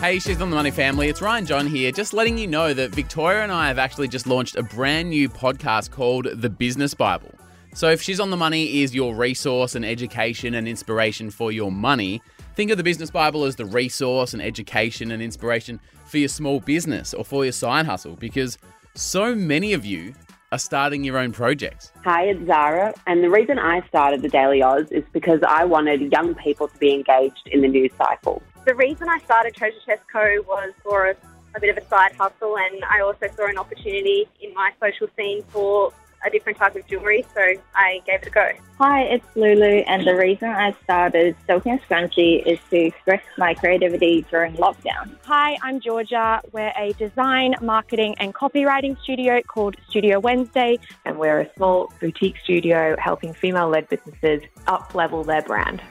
Hey, she's on the money family. It's Ryan John here, just letting you know that Victoria and I have actually just launched a brand new podcast called The Business Bible. So, if She's on the Money is your resource and education and inspiration for your money, think of the Business Bible as the resource and education and inspiration for your small business or for your side hustle because so many of you are starting your own projects. Hi, it's Zara, and the reason I started the Daily Aus is because I wanted young people to be engaged in the news cycle. The reason I started Treasure Chest Co. was for a, a bit of a side hustle, and I also saw an opportunity in my social scene for a different type of jewellery, so I gave it a go. Hi, it's Lulu, and the reason I started Soaking Scrunchy is to express my creativity during lockdown. Hi, I'm Georgia. We're a design, marketing, and copywriting studio called Studio Wednesday. And we're a small boutique studio helping female led businesses up level their brand.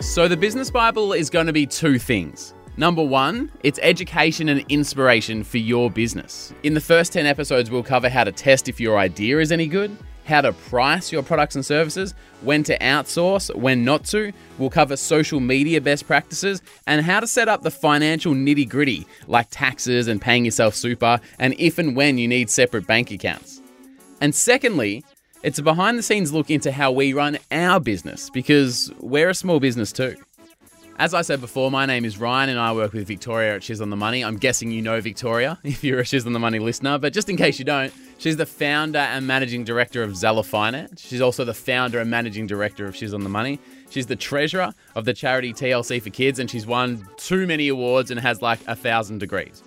So, the Business Bible is going to be two things. Number one, it's education and inspiration for your business. In the first 10 episodes, we'll cover how to test if your idea is any good, how to price your products and services, when to outsource, when not to. We'll cover social media best practices and how to set up the financial nitty gritty like taxes and paying yourself super, and if and when you need separate bank accounts. And secondly, it's a behind the scenes look into how we run our business because we're a small business too. As I said before, my name is Ryan and I work with Victoria at She's on the Money. I'm guessing you know Victoria if you're a She's on the Money listener, but just in case you don't, she's the founder and managing director of Zella Finance. She's also the founder and managing director of She's on the Money. She's the treasurer of the charity TLC for Kids and she's won too many awards and has like a thousand degrees.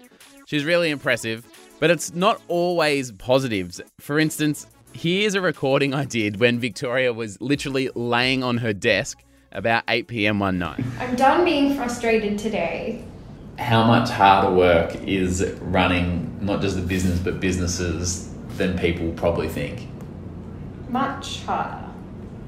She's really impressive, but it's not always positives. For instance, Here's a recording I did when Victoria was literally laying on her desk about 8 pm one night. I'm done being frustrated today. How much harder work is running not just the business but businesses than people probably think? Much harder.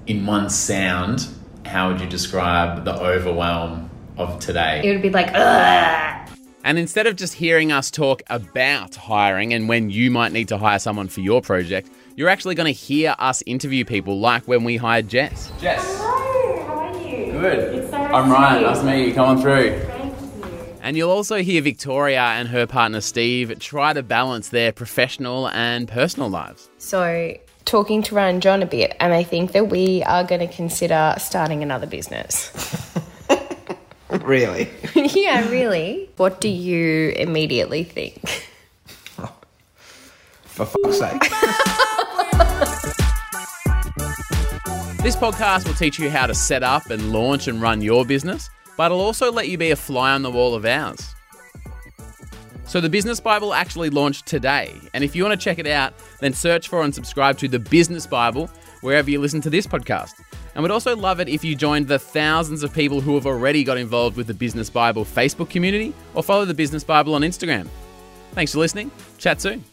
In one sound, how would you describe the overwhelm of today? It would be like, Ugh! And instead of just hearing us talk about hiring and when you might need to hire someone for your project, you're actually going to hear us interview people like when we hired Jess. Jess. Hello, how are you? Good. It's so I'm Ryan. Nice to meet you. Come on through. Thank you. And you'll also hear Victoria and her partner Steve try to balance their professional and personal lives. So, talking to Ryan John a bit, and I think that we are going to consider starting another business. Really? yeah, really. What do you immediately think? For fuck's sake. This podcast will teach you how to set up and launch and run your business, but it'll also let you be a fly on the wall of ours. So, the Business Bible actually launched today, and if you want to check it out, then search for and subscribe to the Business Bible wherever you listen to this podcast. And we'd also love it if you joined the thousands of people who have already got involved with the Business Bible Facebook community or follow the Business Bible on Instagram. Thanks for listening. Chat soon.